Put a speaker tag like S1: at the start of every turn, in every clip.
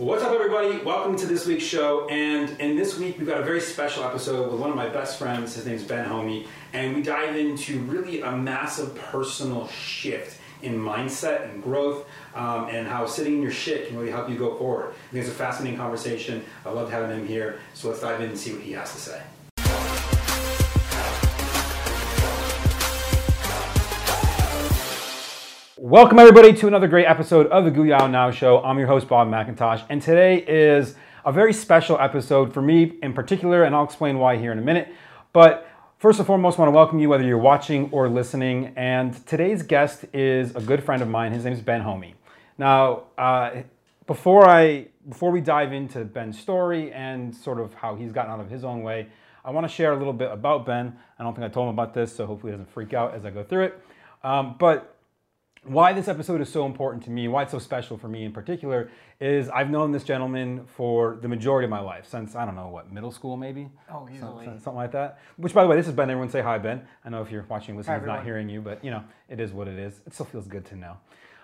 S1: What's up, everybody? Welcome to this week's show. And in this week, we've got a very special episode with one of my best friends. His name's Ben Homey. And we dive into really a massive personal shift in mindset and growth um, and how sitting in your shit can really help you go forward. I think it's a fascinating conversation. I love having him here. So let's dive in and see what he has to say. Welcome, everybody, to another great episode of the Guyao Now Show. I'm your host, Bob McIntosh, and today is a very special episode for me in particular, and I'll explain why here in a minute. But first and foremost, I want to welcome you, whether you're watching or listening. And today's guest is a good friend of mine. His name is Ben Homey. Now, uh, before I before we dive into Ben's story and sort of how he's gotten out of his own way, I want to share a little bit about Ben. I don't think I told him about this, so hopefully he doesn't freak out as I go through it. Um, but why this episode is so important to me, why it's so special for me in particular, is I've known this gentleman for the majority of my life, since, I don't know, what, middle school maybe?
S2: Oh, easily.
S1: Something, something like that. Which, by the way, this is Ben. Everyone say hi, Ben. I know if you're watching, listening, he's not hearing you, but, you know, it is what it is. It still feels good to know.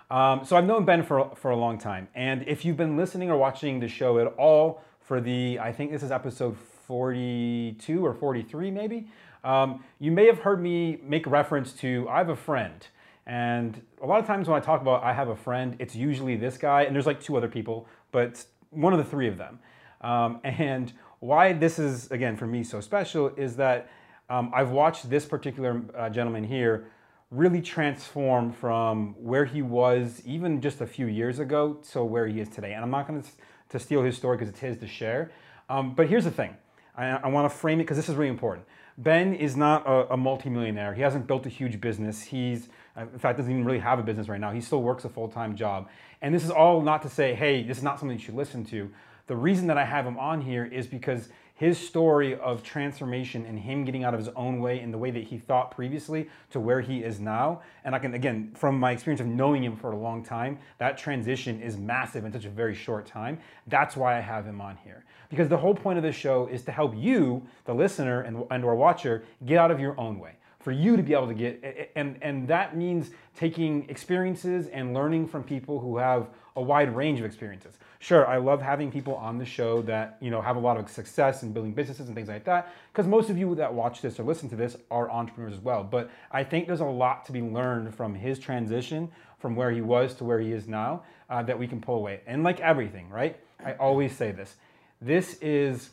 S1: Um, so I've known Ben for, for a long time. And if you've been listening or watching the show at all for the, I think this is episode 42 or 43 maybe, um, you may have heard me make reference to I have a friend. And a lot of times when I talk about I have a friend, it's usually this guy, and there's like two other people, but one of the three of them. Um, and why this is, again, for me so special is that um, I've watched this particular uh, gentleman here really transform from where he was even just a few years ago to where he is today. And I'm not going to, to steal his story because it's his to share. Um, but here's the thing I, I want to frame it because this is really important. Ben is not a, a multimillionaire. He hasn't built a huge business. He's, in fact, doesn't even really have a business right now. He still works a full time job. And this is all not to say, hey, this is not something you should listen to. The reason that I have him on here is because his story of transformation and him getting out of his own way in the way that he thought previously to where he is now. And I can, again, from my experience of knowing him for a long time, that transition is massive in such a very short time. That's why I have him on here. Because the whole point of this show is to help you, the listener and, and or watcher, get out of your own way for you to be able to get and and that means taking experiences and learning from people who have a wide range of experiences. Sure i love having people on the show that you know have a lot of success in building businesses and things like that because most of you that watch this or listen to this are entrepreneurs as well. But i think there's a lot to be learned from his transition from where he was to where he is now uh, that we can pull away. And like everything right? I always say this. This is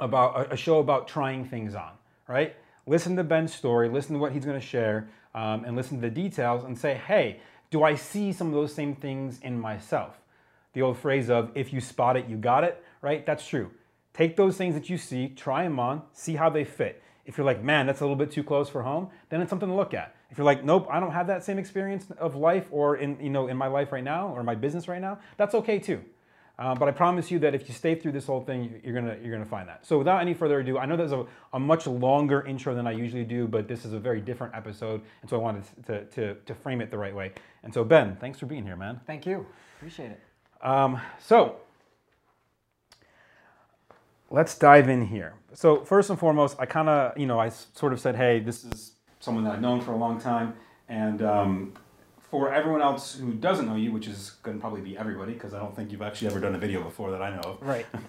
S1: about a, a show about trying things on right listen to Ben's story, listen to what he's going to share, um, and listen to the details and say, hey, do I see some of those same things in myself? The old phrase of, if you spot it, you got it, right? That's true. Take those things that you see, try them on, see how they fit. If you're like, man, that's a little bit too close for home, then it's something to look at. If you're like, nope, I don't have that same experience of life or in, you know, in my life right now or my business right now, that's okay too. Um, but I promise you that if you stay through this whole thing, you're gonna you're gonna find that. So without any further ado, I know there's a, a much longer intro than I usually do, but this is a very different episode, and so I wanted to, to, to frame it the right way. And so Ben, thanks for being here, man.
S2: Thank you. Appreciate it.
S1: Um, so let's dive in here. So first and foremost, I kind of you know I sort of said, hey, this is someone that I've known for a long time, and um, for everyone else who doesn't know you, which is going to probably be everybody, because I don't think you've actually ever done a video before that I know of.
S2: Right.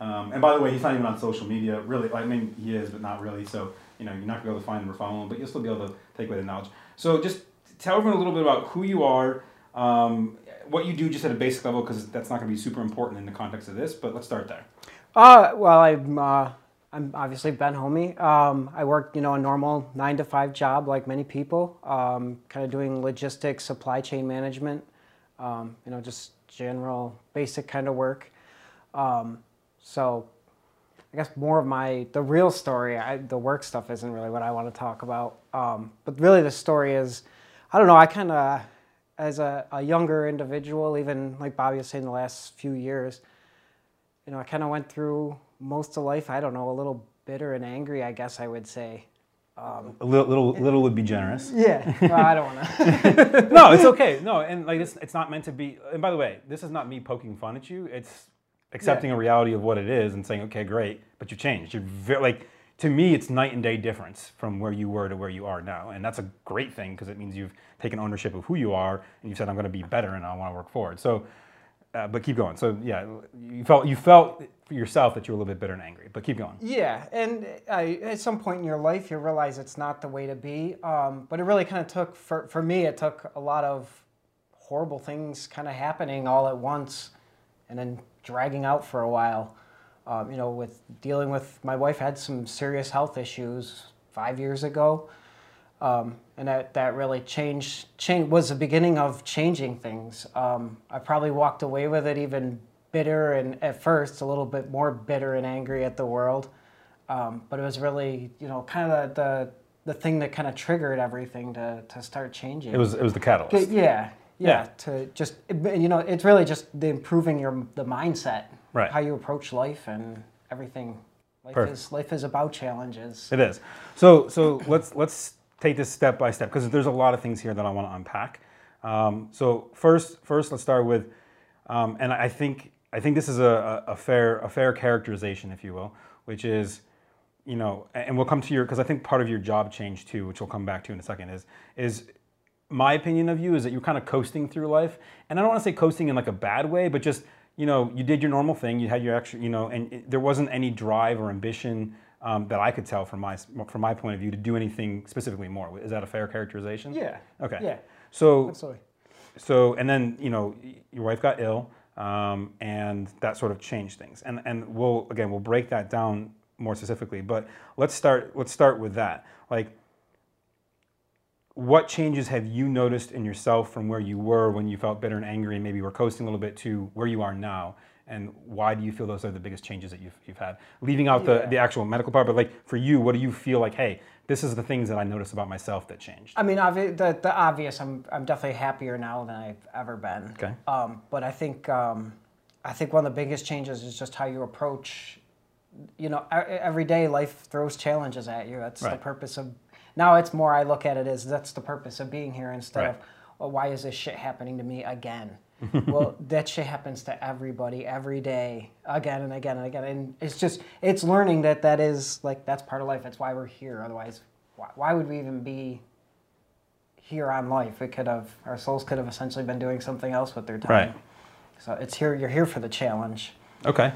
S1: um, and by the way, he's not even on social media, really. I mean, he is, but not really. So you know, you're not gonna be able to find him or follow him, but you'll still be able to take away the knowledge. So just tell everyone a little bit about who you are, um, what you do, just at a basic level, because that's not gonna be super important in the context of this. But let's start there.
S2: Uh, well, I'm uh, I'm obviously Ben Homey. Um, I work, you know, a normal nine to five job like many people. Um, kind of doing logistics, supply chain management. Um, you know, just general basic kind of work. Um, so, I guess more of my the real story. I, the work stuff isn't really what I want to talk about. Um, but really, the story is, I don't know. I kind of, as a, a younger individual, even like Bobby was saying, the last few years you know, I kind of went through most of life, I don't know, a little bitter and angry, I guess I would say.
S1: Um, a little, little, little would be generous.
S2: Yeah. well, I don't want to.
S1: no, it's okay. No, and like it's, it's not meant to be. And by the way, this is not me poking fun at you. It's accepting a reality of what it is and saying, okay, great, but you changed. You're very like to me, it's night and day difference from where you were to where you are now, and that's a great thing because it means you've taken ownership of who you are and you've said, I'm going to be better and I want to work forward. So. Uh, but keep going. So yeah, you felt you felt yourself that you were a little bit bitter and angry. But keep going.
S2: Yeah, and I, at some point in your life, you realize it's not the way to be. Um, but it really kind of took for for me. It took a lot of horrible things kind of happening all at once, and then dragging out for a while. Um, you know, with dealing with my wife had some serious health issues five years ago. Um, and that, that really changed, change, was the beginning of changing things. Um, I probably walked away with it even bitter and at first a little bit more bitter and angry at the world. Um, but it was really, you know, kind of the, the, the thing that kind of triggered everything to, to start changing.
S1: It was it was the catalyst.
S2: Yeah, yeah, yeah. To just, you know, it's really just the improving your the mindset,
S1: right?
S2: How you approach life and everything. Life Perfect. is life is about challenges.
S1: It is. So so let's let's take this step by step because there's a lot of things here that I want to unpack. Um, so first, first let's start with, um, and I think I think this is a, a, fair a fair characterization, if you will, which is, you know, and we'll come to your because I think part of your job change too, which we'll come back to in a second, is is my opinion of you is that you're kind of coasting through life, and I don't want to say coasting in like a bad way, but just you know, you did your normal thing, you had your extra, you know, and it, there wasn't any drive or ambition um, that I could tell from my from my point of view to do anything specifically more. Is that a fair characterization?
S2: Yeah.
S1: Okay.
S2: Yeah.
S1: So.
S2: Absolutely.
S1: So and then you know your wife got ill, um, and that sort of changed things. And and we'll again we'll break that down more specifically. But let's start let's start with that. Like, what changes have you noticed in yourself from where you were when you felt bitter and angry, and maybe were coasting a little bit to where you are now? And why do you feel those are the biggest changes that you've, you've had leaving out yeah. the, the actual medical part but like for you what do you feel like hey this is the things that i noticed about myself that changed
S2: i mean the, the obvious I'm, I'm definitely happier now than i've ever been
S1: okay
S2: um, but i think um, i think one of the biggest changes is just how you approach you know every day life throws challenges at you that's right. the purpose of now it's more i look at it as that's the purpose of being here instead right. of well, why is this shit happening to me again well, that shit happens to everybody every day, again and again and again. And it's just, it's learning that that is like, that's part of life. That's why we're here. Otherwise, why, why would we even be here on life? We could have, our souls could have essentially been doing something else with their time.
S1: Right.
S2: So it's here, you're here for the challenge.
S1: Okay.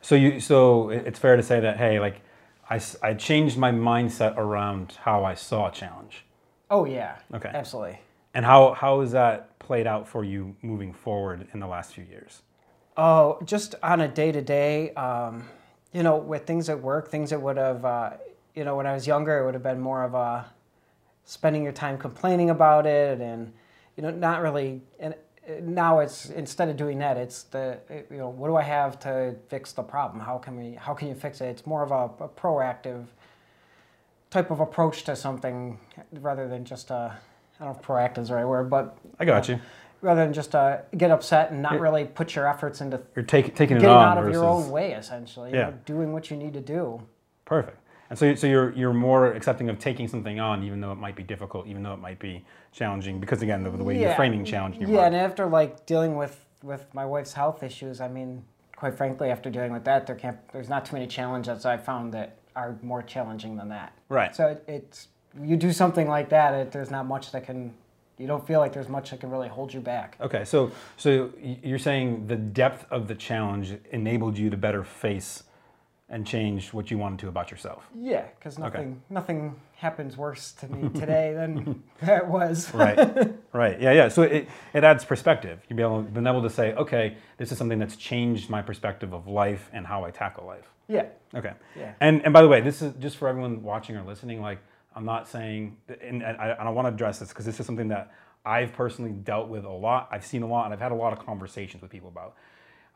S1: So you, so it's fair to say that, hey, like, I, I changed my mindset around how I saw a challenge.
S2: Oh, yeah.
S1: Okay.
S2: Absolutely.
S1: And how, how has that played out for you moving forward in the last few years?
S2: Oh, just on a day to day, you know, with things at work, things that would have, uh, you know, when I was younger, it would have been more of a spending your time complaining about it and, you know, not really. And now it's instead of doing that, it's the, you know, what do I have to fix the problem? How can we, how can you fix it? It's more of a, a proactive type of approach to something rather than just a, I don't know if proactive is the right word, but
S1: I got you.
S2: Rather than just uh, get upset and not you're, really put your efforts into
S1: you're take, taking
S2: getting out of
S1: versus,
S2: your own way, essentially.
S1: Yeah.
S2: You know, doing what you need to do.
S1: Perfect. And so, so you're you're more accepting of taking something on, even though it might be difficult, even though it might be challenging, because again, the, the way yeah. you're framing challenge.
S2: yeah,
S1: mind.
S2: and after like dealing with with my wife's health issues, I mean, quite frankly, after dealing with that, there can't there's not too many challenges I found that are more challenging than that.
S1: Right.
S2: So it, it's you do something like that, it, there's not much that can you don't feel like there's much that can really hold you back.
S1: Okay, so so you're saying the depth of the challenge enabled you to better face and change what you wanted to about yourself.
S2: Yeah, because nothing okay. nothing happens worse to me today than that was.
S1: right, right, yeah, yeah. So it, it adds perspective. You've been able, been able to say, okay, this is something that's changed my perspective of life and how I tackle life.
S2: Yeah.
S1: Okay.
S2: Yeah.
S1: And and by the way, this is just for everyone watching or listening. Like I'm not saying, and I, I want to address this because this is something that I've personally dealt with a lot. I've seen a lot, and I've had a lot of conversations with people about.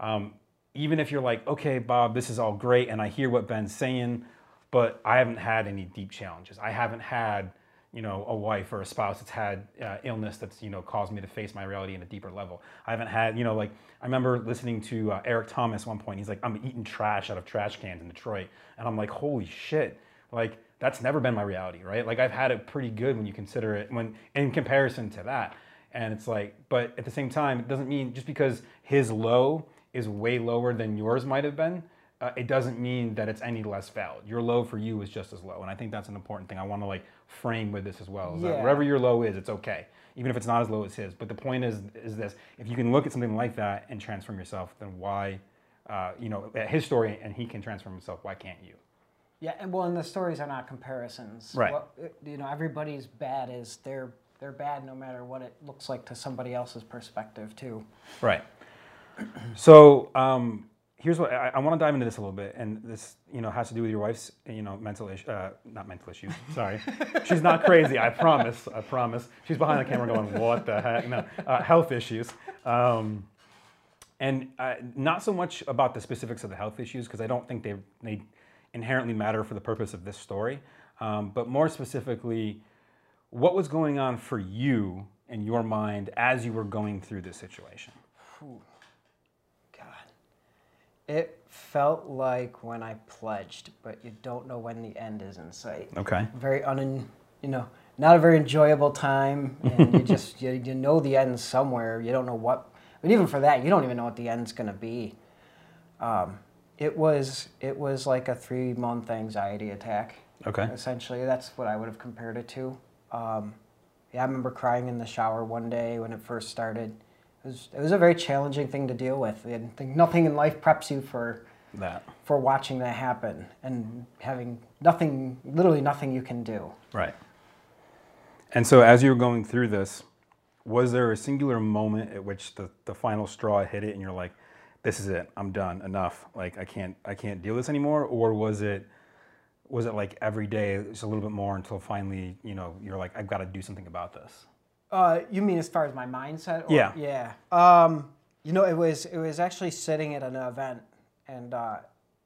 S1: Um, even if you're like, okay, Bob, this is all great, and I hear what Ben's saying, but I haven't had any deep challenges. I haven't had, you know, a wife or a spouse that's had uh, illness that's, you know, caused me to face my reality in a deeper level. I haven't had, you know, like I remember listening to uh, Eric Thomas one point. He's like, I'm eating trash out of trash cans in Detroit, and I'm like, holy shit, like that's never been my reality, right? Like I've had it pretty good when you consider it when in comparison to that. And it's like, but at the same time, it doesn't mean just because his low is way lower than yours might have been, uh, it doesn't mean that it's any less valid. Your low for you is just as low, and I think that's an important thing. I want to like frame with this as well. Is yeah. that wherever your low is, it's okay. even if it's not as low as his. But the point is, is this: if you can look at something like that and transform yourself, then why, uh, you know, his story and he can transform himself, why can't you?
S2: Yeah, and well, and the stories are not comparisons.
S1: Right.
S2: What, you know, everybody's bad is they're they're bad no matter what it looks like to somebody else's perspective too.
S1: Right. So um, here's what I, I want to dive into this a little bit, and this you know has to do with your wife's you know mental issue, uh, not mental issues. Sorry, she's not crazy. I promise. I promise. She's behind the camera going, "What the heck?" No, uh, health issues. Um, and uh, not so much about the specifics of the health issues because I don't think they they inherently matter for the purpose of this story, um, but more specifically, what was going on for you in your mind as you were going through this situation.
S2: God, it felt like when I pledged, but you don't know when the end is in sight.
S1: Okay.
S2: Very un, you know, not a very enjoyable time, and you just you, you know the end somewhere. You don't know what, but even for that, you don't even know what the end's gonna be. Um, it was it was like a three month anxiety attack.
S1: Okay.
S2: Essentially, that's what I would have compared it to. Um, yeah, I remember crying in the shower one day when it first started. It was it was a very challenging thing to deal with. And I think nothing in life preps you for
S1: That.
S2: for watching that happen and having nothing, literally nothing you can do.
S1: Right. And so as you were going through this, was there a singular moment at which the, the final straw hit it and you're like, this is it, I'm done, enough. Like I can't I can't deal with this anymore? Or was it was it like every day just a little bit more until finally, you know, you're like, I've got to do something about this?
S2: Uh, you mean as far as my mindset? Or,
S1: Yeah.
S2: Yeah. Um, you know, it was it was actually sitting at an event, and uh,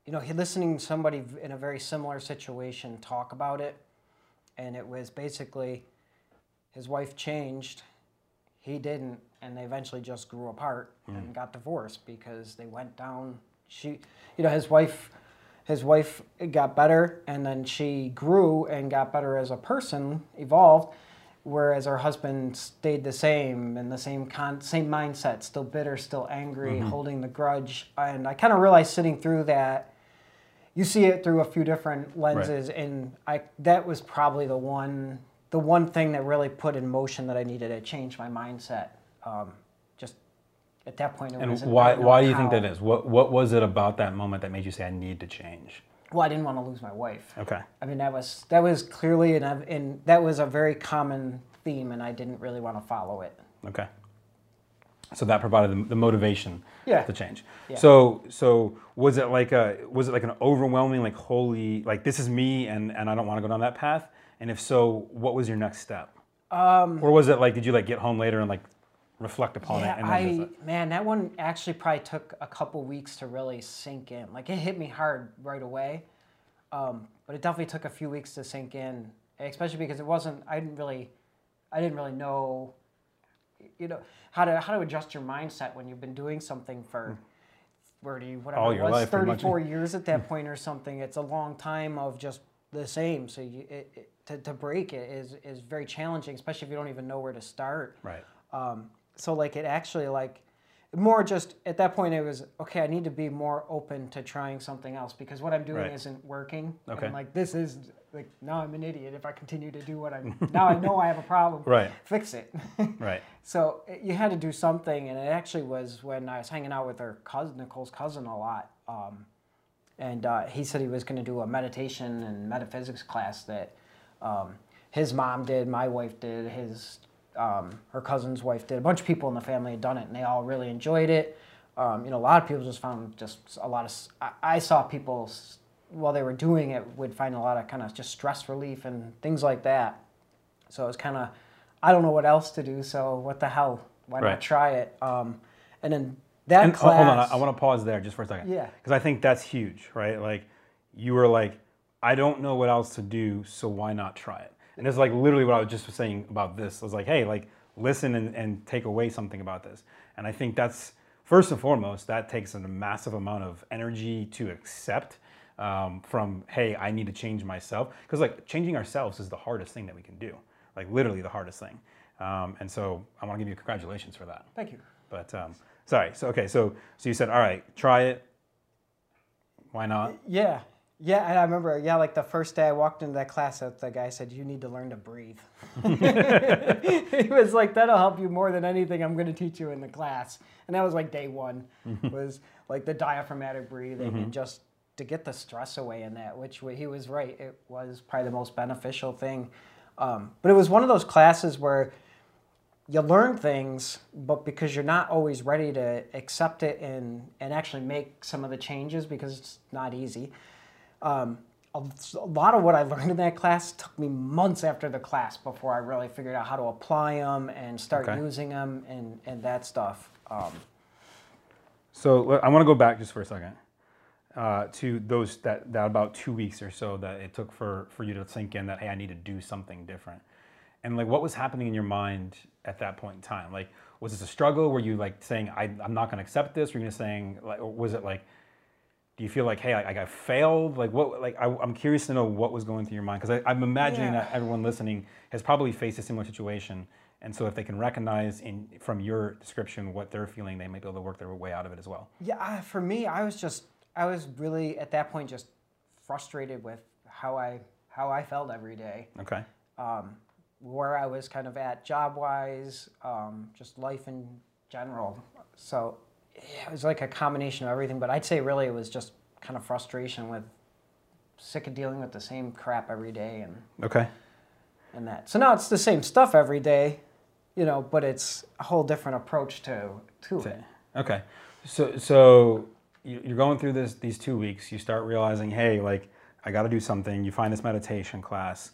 S2: you know, he listening to somebody in a very similar situation talk about it, and it was basically his wife changed, he didn't, and they eventually just grew apart and hmm. got divorced because they went down. She, you know, his wife. His wife got better, and then she grew and got better as a person, evolved, whereas her husband stayed the same in the same con- same mindset, still bitter, still angry, mm-hmm. holding the grudge. And I kind of realized sitting through that, you see it through a few different lenses, and I that was probably the one the one thing that really put in motion that I needed to change my mindset. Um, just at that point, it
S1: And why why do you think that is? What what was it about that moment that made you say I need to change?
S2: Well, I didn't want to lose my wife.
S1: Okay.
S2: I mean, that was that was clearly and and that was a very common theme, and I didn't really want to follow it.
S1: Okay. So that provided the, the motivation
S2: Yeah.
S1: to change.
S2: Yeah.
S1: So so was it like a was it like an overwhelming like holy like this is me and and I don't want to go down that path? And if so, what was your next step? Um, or was it like did you like get home later and like reflect upon
S2: Yeah,
S1: it and
S2: I man, that one actually probably took a couple weeks to really sink in. Like it hit me hard right away, um, but it definitely took a few weeks to sink in, especially because it wasn't. I didn't really, I didn't really know, you know, how to how to adjust your mindset when you've been doing something for. Where do you whatever
S1: Hmm. All
S2: it was,
S1: life,
S2: 34 years at that point or something. It's a long time of just the same. So you, it, it, to, to break it is is very challenging, especially if you don't even know where to start.
S1: right.
S2: Um, so like it actually like more just at that point it was okay. I need to be more open to trying something else because what I'm doing
S1: Right.
S2: isn't working.
S1: Okay.
S2: And like this is like now I'm an idiot if I continue to do what I'm now I know I have a problem.
S1: Right.
S2: Fix it.
S1: Right.
S2: so you had to do something, and it actually was when I was hanging out with her cousin, Nicole's cousin, a lot. Um, and uh, he said he was going to do a meditation and metaphysics class that um, his mom did, my wife did, his um, her cousin's wife did. A bunch of people in the family had done it, and they all really enjoyed it. Um, you know, a lot of people just found just a lot of. I saw people while they were doing it would find a lot of kind of just stress relief and things like that. So it was kind of, I don't know what else to do. So what the hell? Why
S1: Right.
S2: not try it? Um, and then that
S1: And oh,
S2: class.
S1: hold on, I, I want to pause there just for a second.
S2: Yeah.
S1: Because I think that's huge, right? Like, you were like, I don't know what else to do, so why not try it? And it's like literally what I was just saying about this. I was like, hey, like, listen and, and take away something about this. And I think that's first and foremost, that takes a massive amount of energy to accept. Um, from hey, I need to change myself because like changing ourselves is the hardest thing that we can do, like literally the hardest thing. Um, and so I want to give you congratulations for that.
S2: Thank you.
S1: But um, sorry. So okay. So so you said, all right, try it. Why not?
S2: Yeah. Yeah, and I remember, yeah, like the first day I walked into that class, that the guy said, "You need to learn to breathe." he was like, "That'll help you more than anything I'm going to teach you in the class." And that was like day one, was like the diaphragmatic breathing and just to get the stress away in that. Which he was right; it was probably the most beneficial thing. Um, but it was one of those classes where you learn things, but because you're not always ready to accept it and and actually make some of the changes because it's not easy um, a, lot of what I learned in that class took me months after the class before I really figured out how to apply them and start
S1: Okay.
S2: using them and, and that stuff. Um,
S1: So I want to go back just for a second uh, to those that, that about two weeks or so that it took for, for you to sink in that hey I need to do something different, and like what was happening in your mind at that point in time? Like was this a struggle? Were you like saying I, I'm not going to accept this? Were you saying like or was it like do you feel like hey I, I failed? Like what like I, I'm curious to know what was going through your mind because I'm imagining
S2: Yeah.
S1: that everyone listening has probably faced a similar situation. And so, if they can recognize in from your description what they're feeling, they might be able to work their way out of it as well.
S2: yeah, for me, I was just, I was really at that point just frustrated with how I, how I felt every day.
S1: Okay.
S2: um, where I was kind of at job wise, um, just life in general. So it was like a combination of everything, but I'd say really it was just kind of frustration with sick of dealing with the same crap every day and,
S1: Okay.
S2: and that. So now it's the same stuff every day, you know, but it's a whole different approach to, to it.
S1: Okay. So so you- you're going through this these two weeks. You start realizing, hey, like I got to do something. You find this meditation class,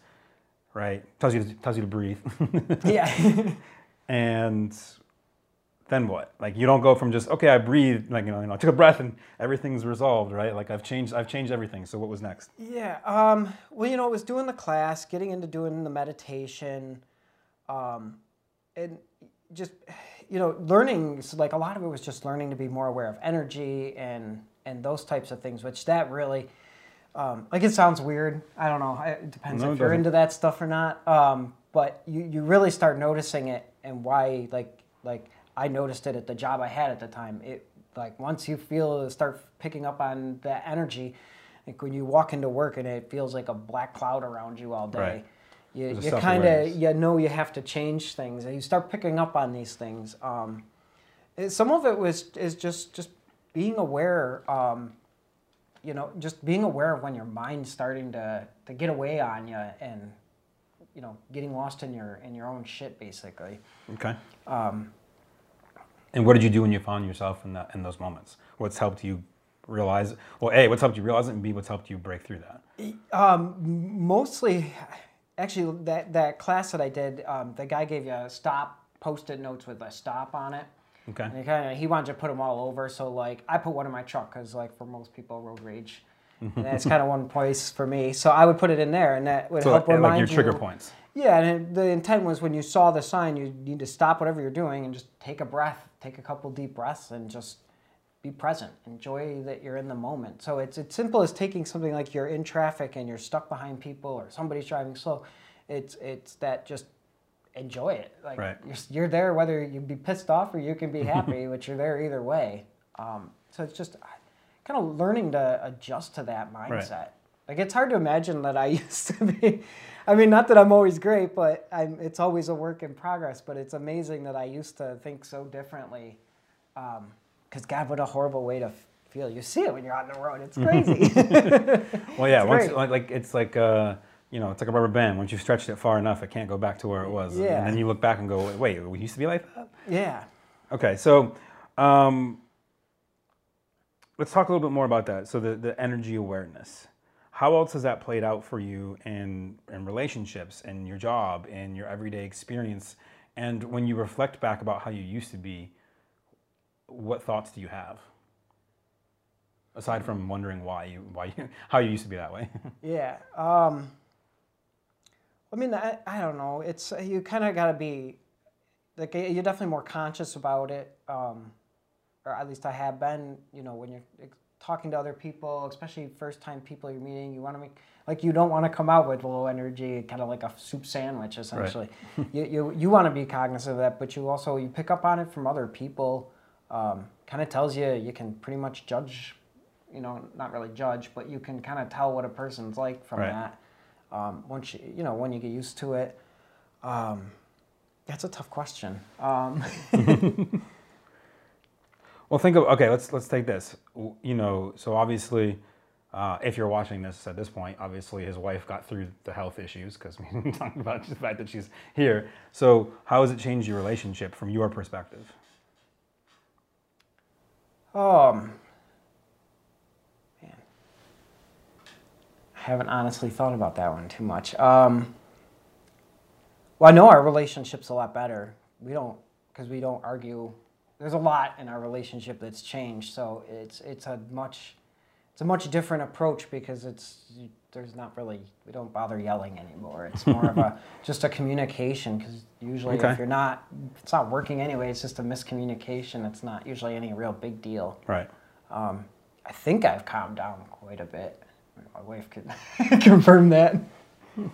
S1: right? Tells you to, tells you to breathe,
S2: Yeah.
S1: and then what? Like you don't go from just okay, I breathed, like you know, you know, I took a breath and everything's resolved, right? Like I've changed, I've changed everything. So what was next?
S2: Yeah. Um, well, you know, it was doing the class, getting into doing the meditation, um, and just you know, learning. So like a lot of it was just learning to be more aware of energy and and those types of things, which that really. Um, like it sounds weird. I don't know. It depends
S1: No,
S2: if
S1: it
S2: you're into that stuff or not. Um, but you, you really start noticing it and why like like I noticed it at the job I had at the time. It like once you feel start picking up on that energy, like when you walk into work and it feels like a black cloud around you all day.
S1: Right.
S2: You,
S1: There's
S2: you kind of you know you have to change things and you start picking up on these things. Um, it- some of it was is just just being aware. Um, you know, just being aware of when your mind's starting to, to get away on you and, you know, getting lost in your in your own shit, basically.
S1: Okay.
S2: Um,
S1: And what did you do when you found yourself in that in those moments? What's helped you realize? Well, a, what's helped you realize it, and b, what's helped you break through that?
S2: um, mostly, actually, that that class that I did, um, the guy gave you a stop post-it notes with a stop on it.
S1: Okay.
S2: And he kind of he wanted to put them all over. So like I put one in my truck because like for most people road rage, and that's kind of one place for me. So I would put it in there, and that would
S1: So
S2: help
S1: uh,
S2: remind
S1: like your trigger
S2: you.
S1: points.
S2: Yeah, and it- the intent was when you saw the sign, you need to stop whatever you're doing and just take a breath, take a couple deep breaths, and just be present. Enjoy that you're in the moment. So it's it's simple as taking something like you're in traffic and you're stuck behind people or somebody's driving slow. It's it's that just enjoy it. Like
S1: Right.
S2: you're you're there whether you be pissed off or you can be happy, but you're there either way. Um, so it's just kind of learning to adjust to that mindset. Like it's hard to imagine that I used to be. I mean, not that I'm always great, but I'm, it's always a work in progress. But it's amazing that I used to think so differently. Because God, what a horrible way to feel. You see it when you're on the road. It's crazy.
S1: Well, yeah.
S2: It's
S1: Once, like, like it's like uh, you know, it's like a rubber band. Once you've stretched it far enough, it can't go back to where it was.
S2: Yeah.
S1: And then you look back and go, wait, we used to be like that.
S2: yeah.
S1: Okay, so um, let's talk a little bit more about that. So the, the energy awareness. How else has that played out for you in, in relationships, in your job, in your everyday experience? And when you reflect back about how you used to be, what thoughts do you have? Aside from wondering why you, why you, how you used to be that way.
S2: Yeah. Um, I mean, I, I don't know. It's you kind of got to be like you're definitely more conscious about it, um, or at least I have been. You know, when you're talking to other people, especially first time people you're meeting, you want to make like you don't want to come out with low energy, kind of like a soup sandwich essentially. you you, you want to be cognizant of that, but you also you pick up on it from other people. Um, kind of tells you you can pretty much judge you know, not really judge, but you can kind of tell what a person's like from
S1: Right.
S2: that. Um, once you, you know, when you get used to it. Um, that's a tough question. Um,
S1: Well, think of okay. Let's let's take this. You know, so obviously, uh, if you're watching this at this point, obviously his wife got through the health issues because we talked about the fact that she's here. So how has it changed your relationship from your perspective?
S2: Um, man, I haven't honestly thought about that one too much. Um, well, I know our relationship's a lot better. We don't, because we don't argue. There's a lot in our relationship that's changed, so it's it's a much it's a much different approach because it's there's not really we don't bother yelling anymore. It's more of a just a communication because usually
S1: Okay.
S2: if you're not it's not working anyway, it's just a miscommunication. It's not usually any real big deal.
S1: Right.
S2: Um, I think I've calmed down quite a bit. My wife can confirm that.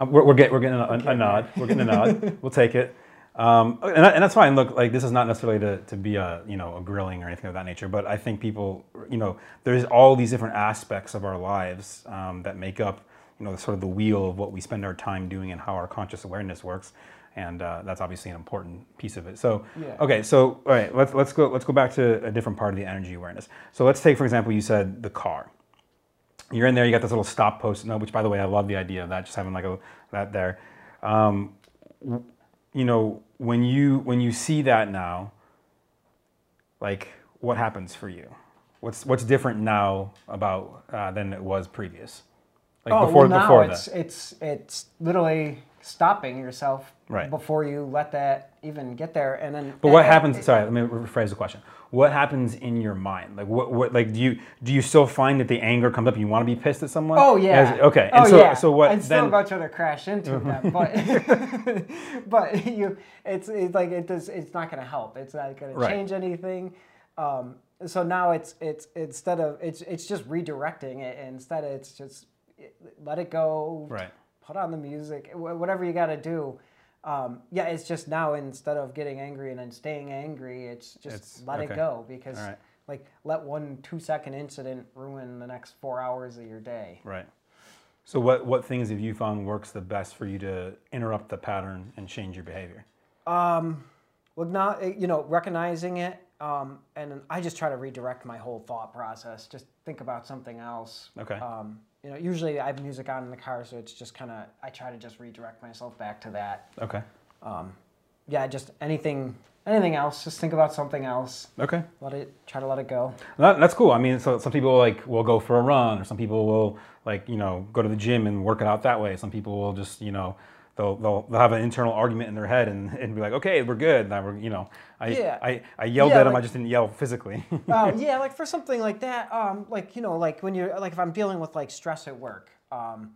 S1: Um, we're, we're, get, we're getting a, a, a nod. We're getting a nod. We'll take it. Um, and, and that's fine. Look, like this is not necessarily to, to be a you know a grilling or anything of that nature, but I think people you know there's all these different aspects of our lives um, that make up you know sort of the wheel of what we spend our time doing and how our conscious awareness works, and uh, that's obviously an important piece of it. So
S2: Yeah.
S1: okay, so all right, let's let's go let's go back to a different part of the energy awareness. So let's take for example, you said the car you're in there you got this little stop post which by the way i love the idea of that just having like a that there um, you know when you when you see that now like what happens for you what's what's different now about uh, than it was previous like
S2: oh,
S1: before
S2: well, now
S1: before
S2: it's
S1: that
S2: it's it's literally stopping yourself
S1: Right.
S2: before you let that even get there, and then.
S1: but what happens sorry let me rephrase the question what happens in your mind like what, what like do you do you still find that the anger comes up and you want to be pissed at someone
S2: Oh yeah.
S1: As- okay
S2: Oh
S1: and so
S2: yeah.
S1: so what
S2: I'm still
S1: then
S2: about to crash into them, but but you, it's it's like it does. It's not going to help. It's not going to
S1: Right.
S2: change anything. Um, so now it's it's instead of it's it's just redirecting it. Instead it's just let it go.
S1: right
S2: Put on the music. Whatever you got to do. Um, yeah, it's just now instead of getting angry and then staying angry, it's just
S1: It's-
S2: let
S1: okay.
S2: it go because
S1: right.
S2: like let one two second incident ruin the next four hours of your day.
S1: Right. So what what things have you found works the best for you to interrupt the pattern and change your behavior?
S2: Um, well, not you know recognizing it, um, and I just try to redirect my whole thought process. Just think about something else.
S1: Okay.
S2: Um, you know, usually I have music on in the car, so it's just kind of I try to just redirect myself back to that.
S1: Okay.
S2: Um, yeah, just anything, anything else. Just think about something else.
S1: Okay.
S2: Let it try to let it go.
S1: That, that's cool. I mean, so some people like will go for a run, or some people will like you know go to the gym and work it out that way. Some people will just you know they'll they'll, they'll have an internal argument in their head and, and be like, okay, we're good. Now we're you know I
S2: Yeah.
S1: I, I yelled
S2: Yeah,
S1: at him. I just didn't yell physically.
S2: uh, yeah, like for something like that, um, like you know, like when you're like if I'm dealing with like stress at work, um,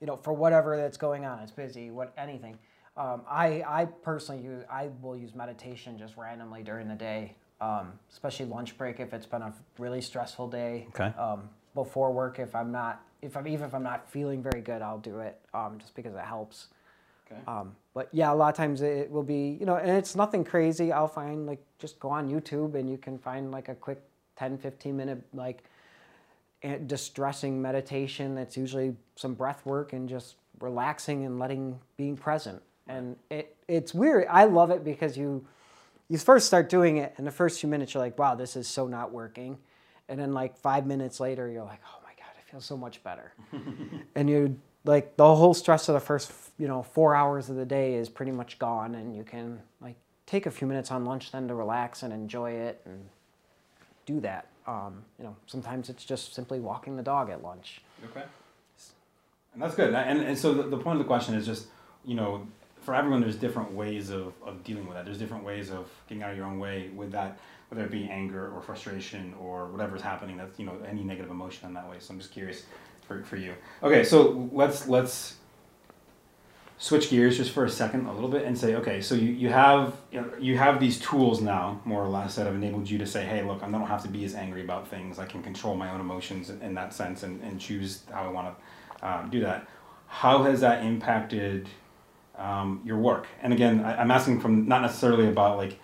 S2: you know, for whatever that's going on, it's busy, what anything. Um, I I personally use I will use meditation just randomly during the day, um, especially lunch break if it's been a really stressful day.
S1: Okay.
S2: Um, before work, if I'm not if I'm even if I'm not feeling very good, I'll do it um, just because it helps.
S1: Okay.
S2: Um, but yeah, a lot of times it will be, you know, and it's nothing crazy. I'll find like just go on YouTube and you can find like a quick 10, 15 minute like eh, distressing meditation that's usually some breath work and just relaxing and letting being present. And it it's weird. I love it because you you first start doing it and the first few minutes you're like, wow, this is so not working. And then like five minutes later you're like, oh my God, I feel so much better and you like the whole stress of the first you know four hours of the day is pretty much gone and you can like take a few minutes on lunch then to relax and enjoy it and do that um, you know sometimes it's just simply walking the dog at lunch
S1: Okay. And that's good. And, and so the, the point of the question is just, you know, for everyone, there's different ways of, of dealing with that. There's different ways of getting out of your own way with that, whether it be anger or frustration or whatever's happening. That's, you know, any negative emotion in that way. So I'm just curious for, for you. Okay, so let's, let's switch gears just for a second a little bit and say, okay, so you, you have, you, have these tools now, more or less, that have enabled you to say, hey, look, I don't have to be as angry about things. I can control my own emotions in, in that sense and, and choose how I want to um, do that. How has that impacted um, your work? And again, I, I'm asking from not necessarily about like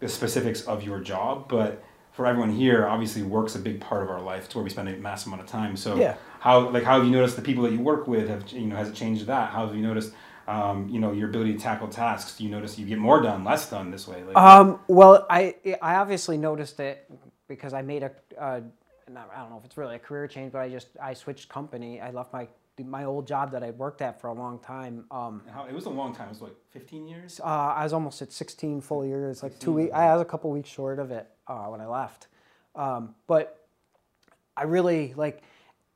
S1: the specifics of your job, but for everyone here, obviously work's a big part of our life. It's where we spend a massive amount of time. So
S2: Yeah.
S1: How like how have you noticed the people that you work with have you know has it changed that? How have you noticed um, you know your ability to tackle tasks? Do you notice you get more done, less done this way? Like,
S2: Um, well, I I obviously noticed it because I made a uh, not- I don't know if it's really a career change, but I just I switched company. I left my my old job that I worked at for a long time. Um,
S1: how, it was a long time. It was like 15 years.
S2: uh, I was almost at 16 full years, like two weeks. I was a couple weeks short of it uh, when I left. Um, but I really like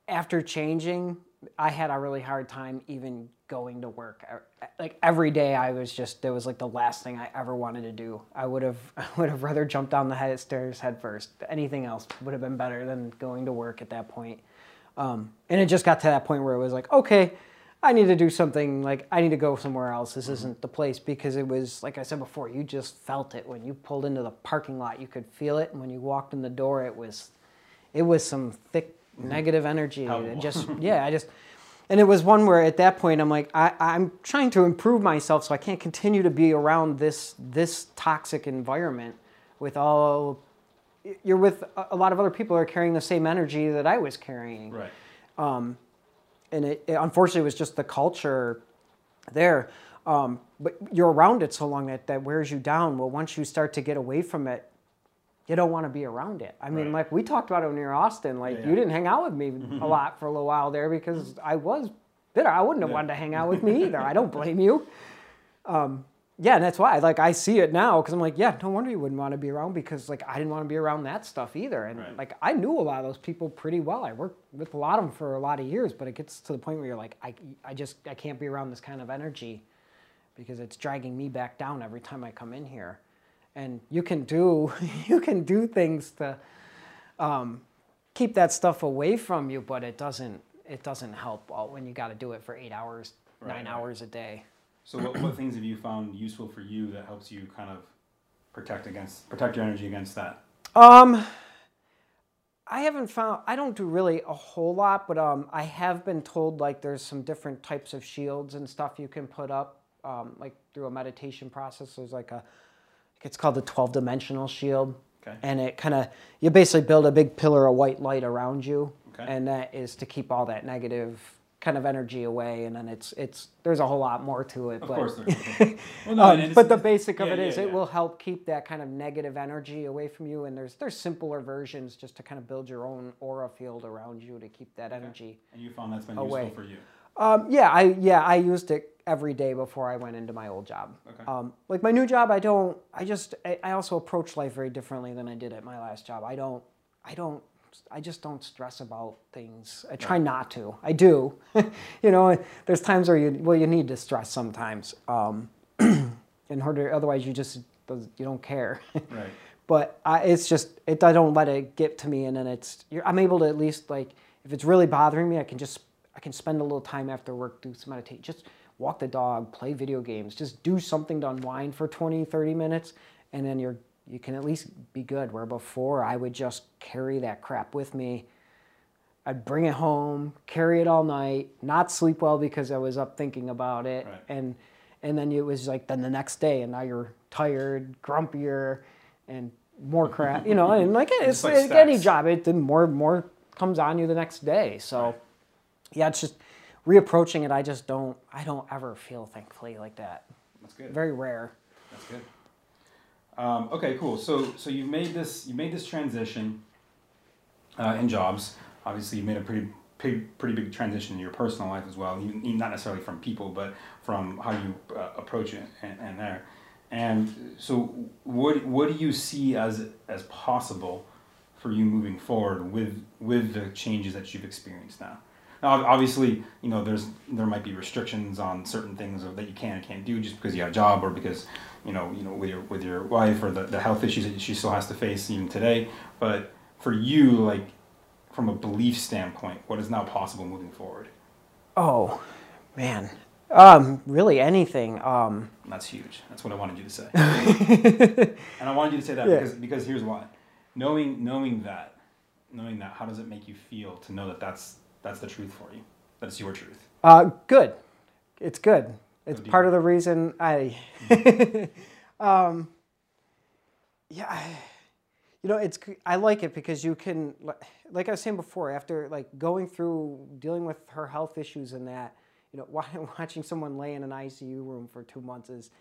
S2: after changing, I had a really hard time even going to work. Like every day, I was just it was like the last thing I ever wanted to do. I would have I would have rather jumped down the head, stairs head first. Anything else would have been better than going to work at that point. Um, and it just got to that point where it was like, okay, I need to do something. Like I need to go somewhere else. This isn't the place because it was like I said before. You just felt it when you pulled into the parking lot. You could feel it, and when you walked in the door, it was, it was some thick negative energy. Just yeah, I just. And it was one where at that point I'm like I, I'm trying to improve myself so I can't continue to be around this this toxic environment with all you're with a lot of other people are carrying the same energy that I was carrying
S1: Right.
S2: and it, it unfortunately was just the culture there. Um, but you're around it so long that that wears you down. Well, once you start to get away from it, you don't want to be around it. I mean,
S1: Right.
S2: like we talked about it near Austin. Like
S1: Yeah, yeah.
S2: you didn't hang out with me a lot for a little while there because I was bitter. I wouldn't have
S1: Yeah.
S2: wanted to hang out with me either. I don't blame you. Um, yeah, and that's why like I see it now because I'm like, yeah, no wonder you wouldn't want to be around because like I didn't want to be around that stuff either. And
S1: Right.
S2: like I knew a lot of those people pretty well. I worked with a lot of them for a lot of years, but it gets to the point where you're like, I, I just I can't be around this kind of energy because it's dragging me back down every time I come in here. And you can do you can do things to um, keep that stuff away from you, but it doesn't it doesn't help all when you got to do it for eight hours,
S1: Right,
S2: nine
S1: right.
S2: hours a day.
S1: So what, what things have you found useful for you that helps you kind of protect against protect your energy against that?
S2: Um, I haven't found. I don't do really a whole lot, but um, I have been told like there's some different types of shields and stuff you can put up, um, like through a meditation process. There's like a, it's called the 12 dimensional shield,
S1: Okay.
S2: and it kind of you basically build a big pillar of white light around you,
S1: Okay.
S2: and that is to keep all that negative kind of energy away. And then it's it's there's a whole lot more to it,
S1: Of
S2: but
S1: course. Well, no,
S2: um, but the basic of
S1: yeah,
S2: it is
S1: yeah,
S2: it will help keep that kind of negative energy away from you. And there's there's simpler versions just to kind of build your own aura field around you to keep that energy.
S1: And you found that's been
S2: Away.
S1: useful for you.
S2: Um, yeah, I yeah I used it every day before I went into my old job.
S1: Okay.
S2: Um, like my new job, I don't. I just I, I also approach life very differently than I did at my last job. I don't. I don't. I just don't stress about things. I try not to. I do. you know, there's times where you well you need to stress sometimes. Um, in order, otherwise you just you don't care.
S1: Right.
S2: but I, it's just it, I don't let it get to me, and then it's you're, I'm able to at least like if it's really bothering me, I can just I can spend a little time after work, do some meditate, just walk the dog, play video games, just do something to unwind for 20, 30 minutes, and then you're you can at least be good. Where before I would just carry that crap with me. I'd bring it home, carry it all night, not sleep well because I was up thinking about it,
S1: Right.
S2: and and then it was like then the next day, and now you're tired, grumpier, and more crap, you know, and like it's,
S1: just like
S2: like any job, it then more more comes on you the next day. So
S1: Right.
S2: Yeah, it's just reapproaching it. I just don't I don't ever feel thankfully like that.
S1: That's good.
S2: Very rare.
S1: That's good. Um, okay, cool. So so you've made this you made this transition uh, in jobs. Obviously, you made a pretty pretty, pretty big transition in your personal life as well. You, you- not necessarily from people, but from how you uh, approach it and, and there. And so, what what do you see as as possible for you moving forward with with the changes that you've experienced now? Now, obviously, you know, there's there might be restrictions on certain things that you can and can't do just because you have a job or because, you know, you know, with your with your wife or the, the health issues that she still has to face even today. But for you, like, from a belief standpoint, what is now possible moving forward?
S2: Oh, man. Um, really anything. Um,
S1: that's huge. That's what I wanted you to say. and I wanted you to say that
S2: Yeah.
S1: because because here's why. Knowing knowing that, knowing that, how does it make you feel to know that that's that's the truth for you? That's your truth.
S2: uh, good. It's good. It's part of the reason I. um, yeah, I, You know, it's I like it because you can, like I was saying before, after like going through dealing with her health issues and that, you know, watching someone lay in an ICU room for two months is,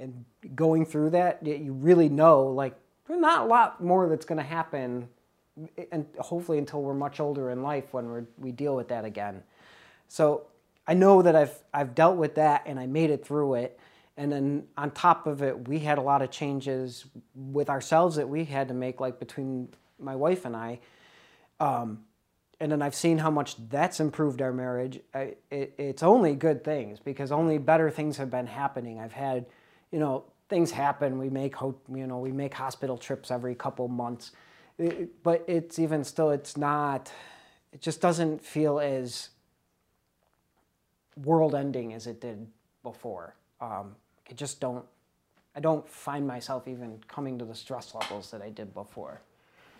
S2: and going through that, you really know like there's not a lot more that's going to happen, and hopefully until we're much older in life when we we deal with that again. So I know that I've I've dealt with that and I made it through it. And then on top of it, we had a lot of changes with ourselves that we had to make, like between my wife and I. Um, and then I've seen how much that's improved our marriage. I, it, it's only good things because only better things have been happening. I've had, you know, things happen. We make, you know, we make hospital trips every couple months, it, but it's even still, it's not. It just doesn't feel as world ending as it did before. Um, I just don't, I don't find myself even coming to the stress levels that I did before.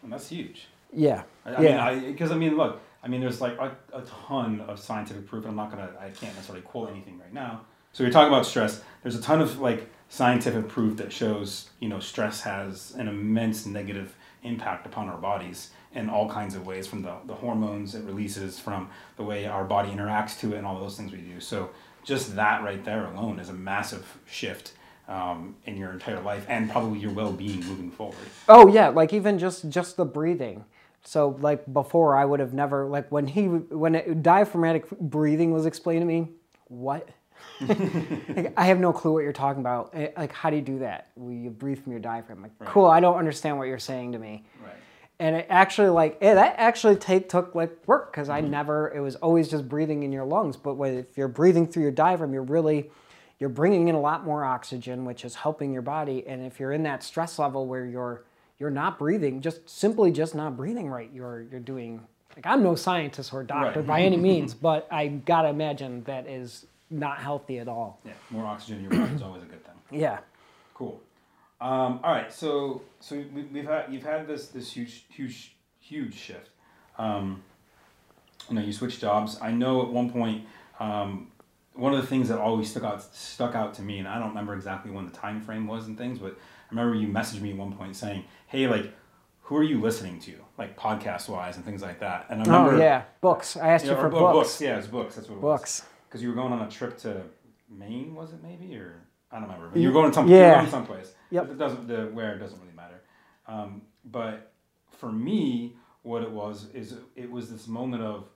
S1: And that's huge.
S2: Yeah.
S1: I, I yeah. mean, because I, I, mean, look, I mean, there's like a, a ton of scientific proof, and I'm not gonna, I can't necessarily quote anything right now. So you're talking about stress. There's a ton of like scientific proof that shows, you know, stress has an immense negative impact upon our bodies in all kinds of ways, from the, the hormones it releases, from the way our body interacts to it, and all those things we do. So just that right there alone is a massive shift um, in your entire life and probably your well-being moving forward.
S2: Oh yeah, like even just just the breathing. So like before, I would have never like when he when it, diaphragmatic breathing was explained to me. What? Like, I have no clue what you're talking about. Eh, like, how do you do that? Well, you breathe from your diaphragm. Like, right. cool. I don't understand what you're saying to me. Right and it actually like it, that actually take took like work because I mm-hmm. never it was always just breathing in your lungs. But when, if you're breathing through your diaphragm, you're really you're bringing in a lot more oxygen, which is helping your body. And if you're in that stress level where you're you're not breathing, just simply just not breathing right, you're you're doing like I'm no scientist or doctor right. by any means, but I gotta imagine that is not healthy at all.
S1: Yeah, more oxygen in your body is always a good thing.
S2: Yeah.
S1: Cool. Um, all right, so so we, have had you've had this this huge huge huge shift. Um, you know, you switched jobs. I know at one point, um, one of the things that always stuck out stuck out to me, and I don't remember exactly when the time frame was and things, but I remember you messaged me at one point saying, "Hey, like." Who are you listening to, like podcast wise and things like that? And I
S2: oh, remember, oh yeah, books. I asked you, know, you for books. books.
S1: Yeah, it's books. That's what it
S2: books.
S1: was. Because you were going on a trip to Maine, was it maybe, or I don't remember. But you were going to some, yeah. you were going someplace. Yep. It doesn't the where doesn't really matter. Um, but for me, what it was is it was this moment of,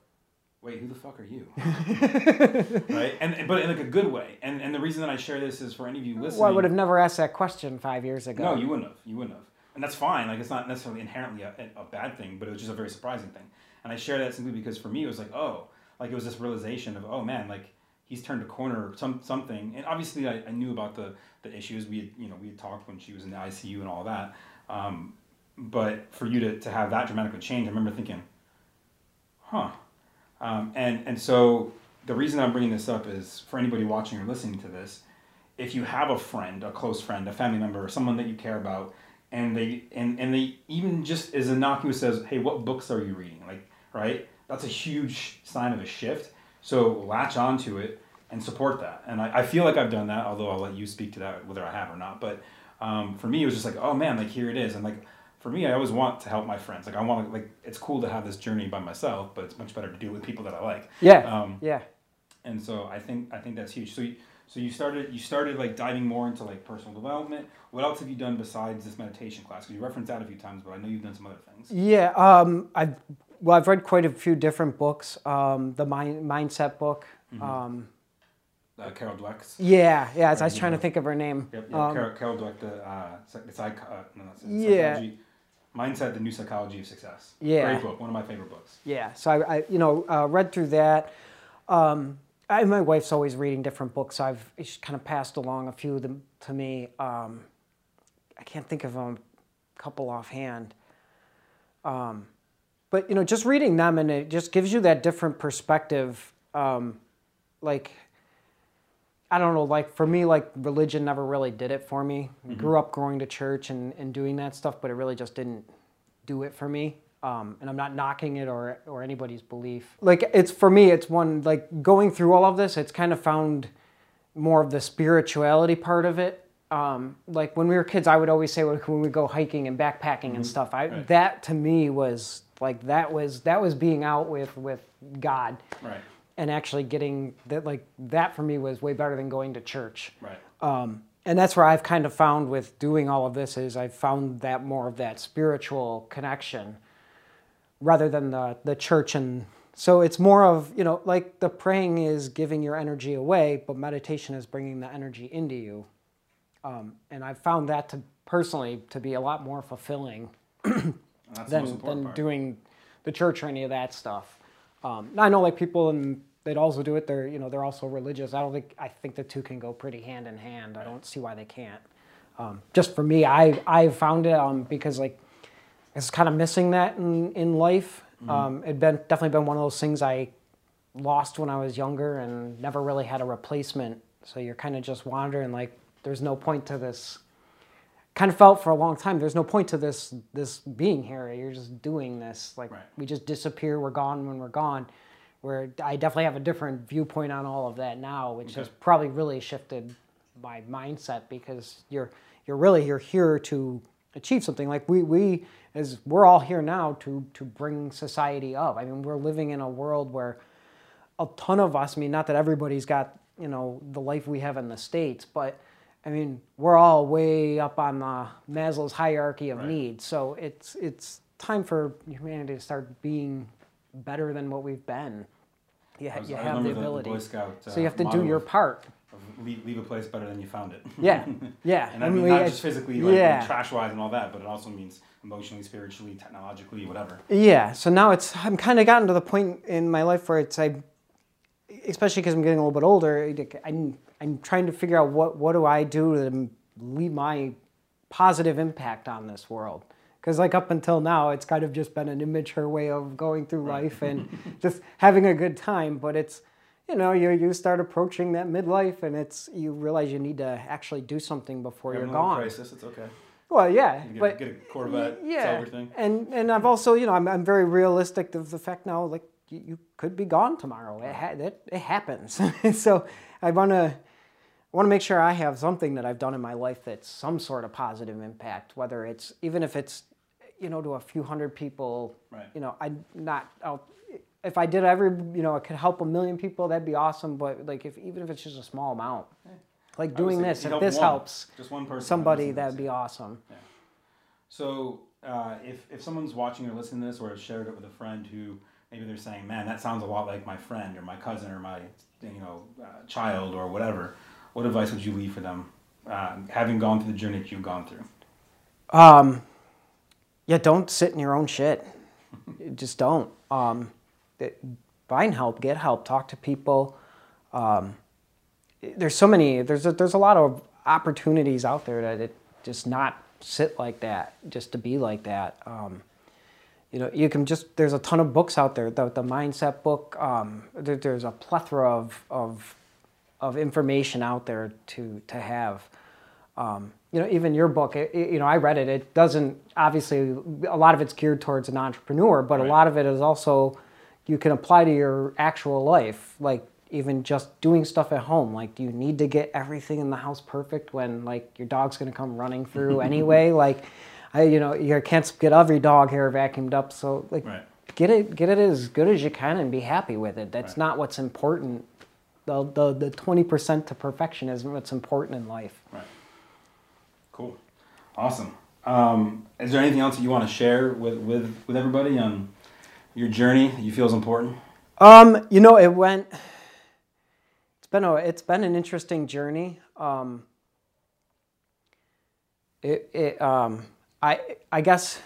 S1: wait, who the fuck are you? right? And but in like a good way. And and the reason that I share this is for any of you listening.
S2: Well, I would have never asked that question five years ago.
S1: No, you wouldn't have. You wouldn't have. And that's fine. Like it's not necessarily inherently a, a bad thing, but it was just a very surprising thing. And I share that simply because for me it was like, oh, like it was this realization of, oh man, like he's turned a corner some something. And obviously I, I knew about the the issues. We had you know we had talked when she was in the ICU and all that. Um, but for you to, to have that dramatically change I remember thinking huh. Um, and and so the reason I'm bringing this up is for anybody watching or listening to this if you have a friend a close friend a family member or someone that you care about and they and, and they even just as innocuous as hey what books are you reading? Like right that's a huge sign of a shift so latch onto it and support that. And I, I feel like I've done that, although I'll let you speak to that whether I have or not. But um, for me, it was just like, oh man, like here it is. And like for me, I always want to help my friends. Like I want to like it's cool to have this journey by myself, but it's much better to do it with people that I like.
S2: Yeah. Um, yeah.
S1: And so I think I think that's huge. So you, so you started you started like diving more into like personal development. What else have you done besides this meditation class? Because you referenced that a few times, but I know you've done some other things.
S2: Yeah. Um, I've well, I've read quite a few different books. Um, the mind, mindset book. Mm-hmm. Um,
S1: uh, Carol Dweck's.
S2: Yeah, yeah. I was trying to think of her name.
S1: Yep, yep. Um, Carol, Carol Dweck, the, uh, the psych, uh, no, yeah. psychology. Mindset: The New Psychology of Success. Yeah. Great book. One of my favorite books.
S2: Yeah. So I, I you know, uh, read through that. Um, I, my wife's always reading different books. I've kind of passed along a few of them to me. Um, I can't think of a couple offhand. Um, but you know, just reading them and it just gives you that different perspective. Um, like, I don't know, like for me, like religion never really did it for me. Mm-hmm. Grew up going to church and, and doing that stuff, but it really just didn't do it for me. Um, and I'm not knocking it or or anybody's belief. Like it's for me, it's one like going through all of this. It's kind of found more of the spirituality part of it um, like when we were kids, I would always say when we go hiking and backpacking and stuff. I
S1: Right.
S2: that to me was like that was that was being out with with God
S1: Right.
S2: and actually getting that like that for me was way better than going to church.
S1: Right.
S2: Um, and that's where I've kind of found with doing all of this is I've found that more of that spiritual connection rather than the the church and so it's more of you know like the praying is giving your energy away but meditation is bringing the energy into you um, and i've found that to personally to be a lot more fulfilling
S1: And that's the most
S2: than, than
S1: part.
S2: doing the church or any of that stuff um, i know like people and they'd also do it they're you know they're also religious i don't think i think the two can go pretty hand in hand i don't see why they can't um, just for me i i found it um, because like it's kind of missing that in, in life. Um, it'd been definitely been one of those things I lost when I was younger and never really had a replacement. So you're kind of just wandering like there's no point to this. Kind of felt for a long time there's no point to this this being here. You're just doing this like
S1: Right.
S2: we just disappear. We're gone when we're gone. Where I definitely have a different viewpoint on all of that now, which has probably really shifted my mindset because you're you're really you're here to achieve something like we we as we're all here now to to bring society up i mean we're living in a world where a ton of us i mean not that everybody's got you know the life we have in the states but i mean we're all way up on the maslow's hierarchy of
S1: Right.
S2: needs so it's it's time for humanity to start being better than what we've been you, ha-
S1: was-
S2: you
S1: I
S2: have the ability
S1: Boy Scout, uh,
S2: so you have to do your part
S1: leave, leave a place better than you found it.
S2: yeah yeah
S1: and I mean,
S2: we-
S1: not just physically, like,
S2: yeah.
S1: trash wise and all that, but it also means emotionally, spiritually, technologically, whatever.
S2: Yeah, so now it's I'm kind of gotten to the point in my life where it's I, especially because I'm getting a little bit older. I'm I'm trying to figure out what what do I do to leave my positive impact on this world. Because like up until now, it's kind of just been an immature way of going through life and just having a good time. But it's you know you you start approaching that midlife and it's you realize you need to actually do something before you're
S1: a little
S2: gone.
S1: crisis, it's okay.
S2: Well, yeah,
S1: You get,
S2: but
S1: a, get a Corvette,
S2: yeah,
S1: everything.
S2: and and I've also you know I'm, I'm very realistic of the fact now like you, you could be gone tomorrow. It ha- it, it happens. so I want to want to make sure I have something that I've done in my life that's some sort of positive impact. Whether it's even if it's you know to a few hundred people.
S1: Right.
S2: You know I not out. If I did every you know it could help a million people that'd be awesome. But like if even if it's just a small amount, like doing this if this
S1: one,
S2: helps
S1: just one person.
S2: somebody that'd be awesome. Yeah.
S1: So, uh, if, if someone's watching or listening to this or has shared it with a friend who maybe they're saying, man, that sounds a lot like my friend or my cousin or my you know uh, child or whatever, what advice would you leave for them, uh, having gone through the journey that you've gone through?
S2: Um, yeah, don't sit in your own shit. Just don't. Um, it- find help, get help, talk to people. Um, there's so many. There's a, there's a lot of opportunities out there that it just not sit like that, just to be like that. Um, you know, you can just. There's a ton of books out there. The the mindset book. Um, there, there's a plethora of of of information out there to to have. Um, you know, even your book, it, you know, I read it. It doesn't obviously a lot of it's geared towards an entrepreneur, but
S1: Right.
S2: a lot of it is also you can apply to your actual life, like even just doing stuff at home. Like, do you need to get everything in the house perfect when like your dog's gonna come running through anyway? Like, I, you know, you can't get every dog hair vacuumed up. So like,
S1: Right.
S2: get it, get it as good as you can, and be happy with it. That's
S1: Right.
S2: not what's important. The the the twenty percent to perfection isn't what's important in life.
S1: Right. Cool. Awesome. Um, is there anything else that you want to share with, with, with everybody on your journey that you feel is important?
S2: Um, you know, it went. It's been a. It's been an interesting journey. Um. It. It. Um. I. I guess.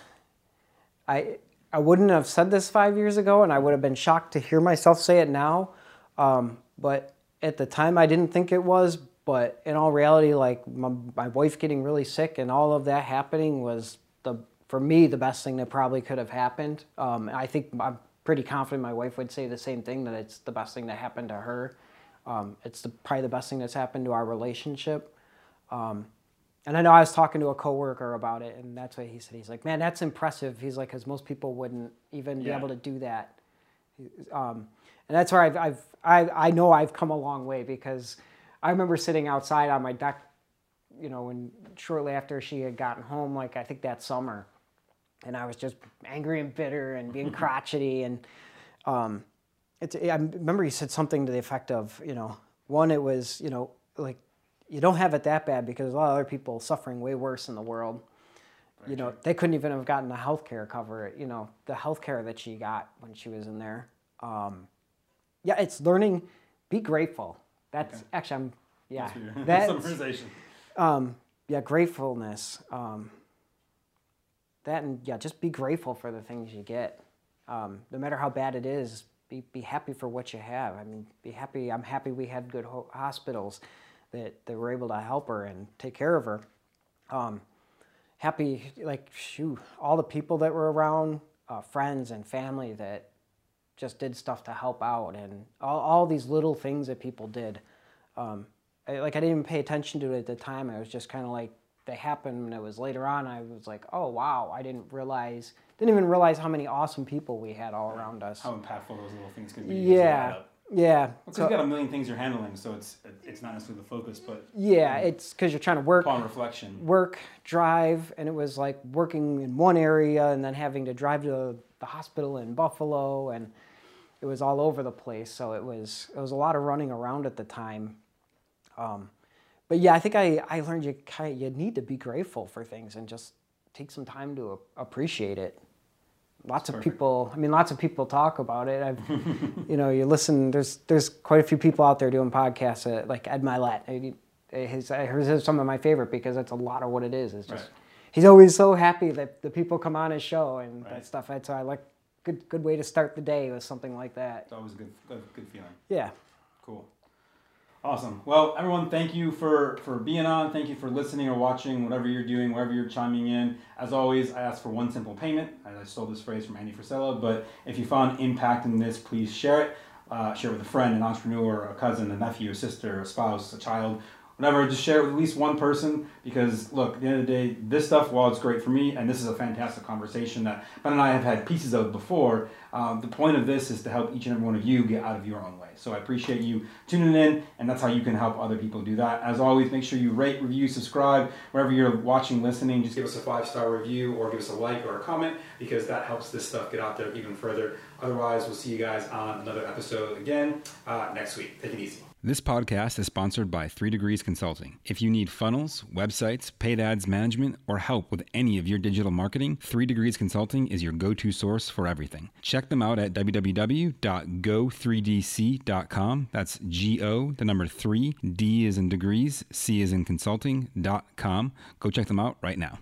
S2: I. I wouldn't have said this five years ago, and I would have been shocked to hear myself say it now. Um, but at the time, I didn't think it was. But in all reality, like my, my wife getting really sick and all of that happening was the for me the best thing that probably could have happened. Um, I think I'm pretty confident my wife would say the same thing that it's the best thing that happened to her. Um, it's the, probably the best thing that's happened to our relationship. Um, and I know I was talking to a coworker about it, and that's what he said. He's like, "Man, that's impressive." He's like, "Cause most people wouldn't even be able to do that." Um, and that's where I've, I've I, I know I've come a long way because I remember sitting outside on my deck you know, when shortly after she had gotten home, like I think that summer, and I was just angry and bitter and being crotchety and um, it's, I remember he said something to the effect of, you know, one, it was, you know, like you don't have it that bad because a lot of other people suffering way worse in the world. Very you know, true. they couldn't even have gotten the health care cover, you know, the health care that she got when she was in there. Um, yeah, it's learning, be grateful. That's okay. actually, I'm, yeah. That's summarization. Um, yeah, gratefulness. Um, that and yeah, just be grateful for the things you get. Um, no matter how bad it is, be, be happy for what you have. I mean, be happy. I'm happy we had good ho- hospitals that, that were able to help her and take care of her. Um, happy, like, shoot, all the people that were around, uh, friends and family that just did stuff to help out, and all, all these little things that people did. Um, I, like, I didn't even pay attention to it at the time. I was just kind of like, they happened, and it was later on, I was like, oh, wow, I didn't realize didn't even realize how many awesome people we had all around us.
S1: How impactful those little things could be.
S2: Yeah. Yeah.
S1: Because so, you've got a million things you're handling, so it's it's not necessarily the focus, but
S2: yeah, it's because you're trying to work
S1: upon reflection,
S2: work, drive, and it was like working in one area and then having to drive to the hospital in Buffalo, and it was all over the place. So it was it was a lot of running around at the time. Um, but yeah, I think I, I learned you kind of, you need to be grateful for things and just take some time to appreciate it. Lots of people. I mean, lots of people talk about it. I've, you know, you listen. There's there's quite a few people out there doing podcasts, uh, like Ed Mylett. His, his some of my favorite because that's a lot of what it is. It's just right. He's always so happy that the people come on his show and right. that stuff. So I like good good way to start the day with something like that.
S1: It's always a good good, good feeling.
S2: Yeah.
S1: Cool. Awesome. Well, everyone, thank you for, for being on. Thank you for listening or watching, whatever you're doing, wherever you're chiming in. As always, I ask for one simple payment. I stole this phrase from Andy Frisella, but if you found impact in this, please share it. Uh, share it with a friend, an entrepreneur, a cousin, a nephew, a sister, a spouse, a child, whatever, just share it with at least one person because look, at the end of the day, this stuff, while it's great for me, and this is a fantastic conversation that Ben and I have had pieces of before, um, the point of this is to help each and every one of you get out of your own way. So I appreciate you tuning in, and that's how you can help other people do that. As always, make sure you rate, review, subscribe. Wherever you're watching, listening, just give us a five star review or give us a like or a comment because that helps this stuff get out there even further. Otherwise, we'll see you guys on another episode again uh, next week. Take it easy. This podcast is sponsored by 3 Degrees Consulting. If you need funnels, websites, paid ads management, or help with any of your digital marketing, 3 Degrees Consulting is your go to source for everything. Check them out at www.go3dc.com. That's G O, the number 3, D is in degrees, C is in consulting.com. Go check them out right now.